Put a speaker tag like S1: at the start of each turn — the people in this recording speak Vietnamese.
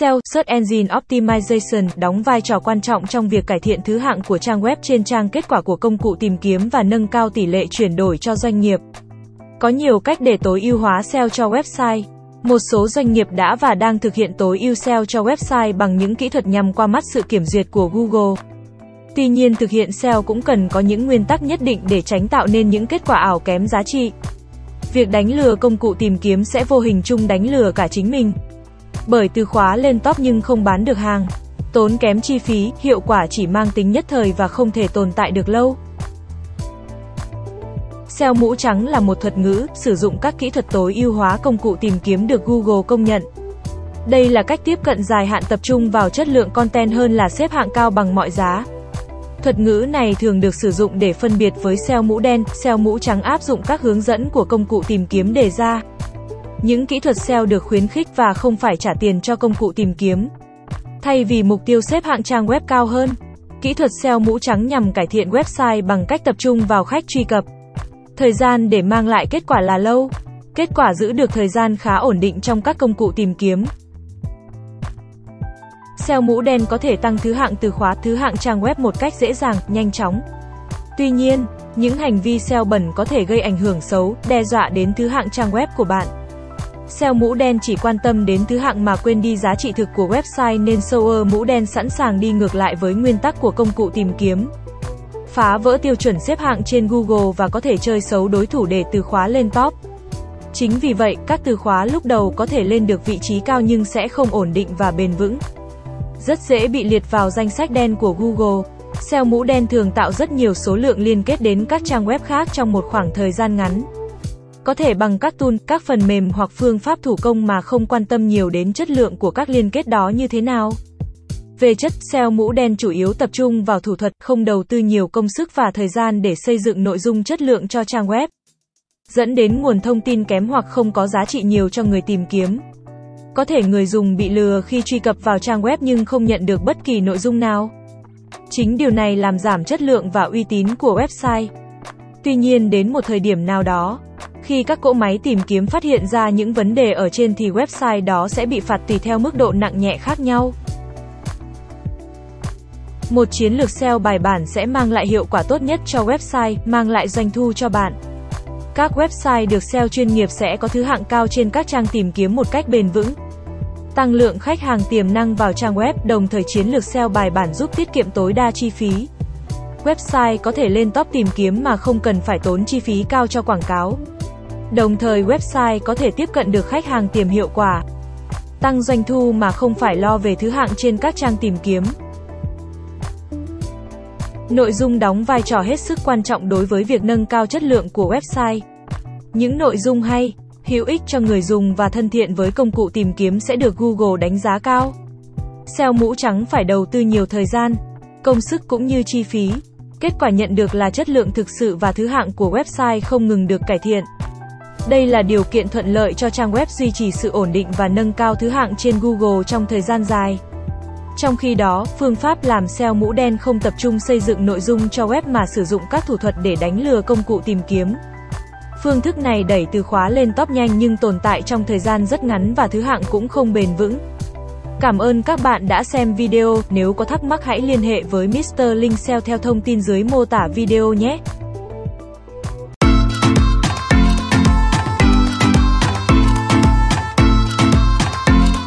S1: SEO, Search Engine Optimization, đóng vai trò quan trọng trong việc cải thiện thứ hạng của trang web trên trang kết quả của công cụ tìm kiếm và nâng cao tỷ lệ chuyển đổi cho doanh nghiệp. Có nhiều cách để tối ưu hóa SEO cho website. Một số doanh nghiệp đã và đang thực hiện tối ưu SEO cho website bằng những kỹ thuật nhằm qua mắt sự kiểm duyệt của Google. Tuy nhiên thực hiện SEO cũng cần có những nguyên tắc nhất định để tránh tạo nên những kết quả ảo kém giá trị. Việc đánh lừa công cụ tìm kiếm sẽ vô hình chung đánh lừa cả chính mình. Bởi từ khóa lên top nhưng không bán được hàng, tốn kém chi phí, hiệu quả chỉ mang tính nhất thời và không thể tồn tại được lâu. SEO mũ trắng là một thuật ngữ sử dụng các kỹ thuật tối ưu hóa công cụ tìm kiếm được Google công nhận. Đây là cách tiếp cận dài hạn tập trung vào chất lượng content hơn là xếp hạng cao bằng mọi giá. Thuật ngữ này thường được sử dụng để phân biệt với SEO mũ đen, SEO mũ trắng áp dụng các hướng dẫn của công cụ tìm kiếm đề ra. Những kỹ thuật SEO được khuyến khích và không phải trả tiền cho công cụ tìm kiếm. Thay vì mục tiêu xếp hạng trang web cao hơn, kỹ thuật SEO mũ trắng nhằm cải thiện website bằng cách tập trung vào khách truy cập. Thời gian để mang lại kết quả là lâu. Kết quả giữ được thời gian khá ổn định trong các công cụ tìm kiếm. SEO mũ đen có thể tăng thứ hạng từ khóa thứ hạng trang web một cách dễ dàng, nhanh chóng. Tuy nhiên, những hành vi SEO bẩn có thể gây ảnh hưởng xấu, đe dọa đến thứ hạng trang web của bạn. SEO mũ đen chỉ quan tâm đến thứ hạng mà quên đi giá trị thực của website nên SEO mũ đen sẵn sàng đi ngược lại với nguyên tắc của công cụ tìm kiếm. Phá vỡ tiêu chuẩn xếp hạng trên Google và có thể chơi xấu đối thủ để từ khóa lên top. Chính vì vậy, các từ khóa lúc đầu có thể lên được vị trí cao nhưng sẽ không ổn định và bền vững rất dễ bị liệt vào danh sách đen của Google. SEO mũ đen thường tạo rất nhiều số lượng liên kết đến các trang web khác trong một khoảng thời gian ngắn. Có thể bằng các tool, các phần mềm hoặc phương pháp thủ công mà không quan tâm nhiều đến chất lượng của các liên kết đó như thế nào. Về chất, SEO mũ đen chủ yếu tập trung vào thủ thuật, không đầu tư nhiều công sức và thời gian để xây dựng nội dung chất lượng cho trang web. Dẫn đến nguồn thông tin kém hoặc không có giá trị nhiều cho người tìm kiếm. Có thể người dùng bị lừa khi truy cập vào trang web nhưng không nhận được bất kỳ nội dung nào. Chính điều này làm giảm chất lượng và uy tín của website. Tuy nhiên đến một thời điểm nào đó, khi các cỗ máy tìm kiếm phát hiện ra những vấn đề ở trên thì website đó sẽ bị phạt tùy theo mức độ nặng nhẹ khác nhau. Một chiến lược SEO bài bản sẽ mang lại hiệu quả tốt nhất cho website, mang lại doanh thu cho bạn. Các website được SEO chuyên nghiệp sẽ có thứ hạng cao trên các trang tìm kiếm một cách bền vững. Tăng lượng khách hàng tiềm năng vào trang web, đồng thời chiến lược SEO bài bản giúp tiết kiệm tối đa chi phí. Website có thể lên top tìm kiếm mà không cần phải tốn chi phí cao cho quảng cáo. Đồng thời website có thể tiếp cận được khách hàng tiềm hiệu quả. Tăng doanh thu mà không phải lo về thứ hạng trên các trang tìm kiếm. Nội dung đóng vai trò hết sức quan trọng đối với việc nâng cao chất lượng của website. Những nội dung hay, hữu ích cho người dùng và thân thiện với công cụ tìm kiếm sẽ được Google đánh giá cao. SEO mũ trắng phải đầu tư nhiều thời gian, công sức cũng như chi phí. Kết quả nhận được là chất lượng thực sự và thứ hạng của website không ngừng được cải thiện. Đây là điều kiện thuận lợi cho trang web duy trì sự ổn định và nâng cao thứ hạng trên Google trong thời gian dài. Trong khi đó, phương pháp làm SEO mũ đen không tập trung xây dựng nội dung cho web mà sử dụng các thủ thuật để đánh lừa công cụ tìm kiếm. Phương thức này đẩy từ khóa lên top nhanh nhưng tồn tại trong thời gian rất ngắn và thứ hạng cũng không bền vững. Cảm ơn các bạn đã xem video, nếu có thắc mắc hãy liên hệ với Mr. Linh SEO theo thông tin dưới mô tả video nhé.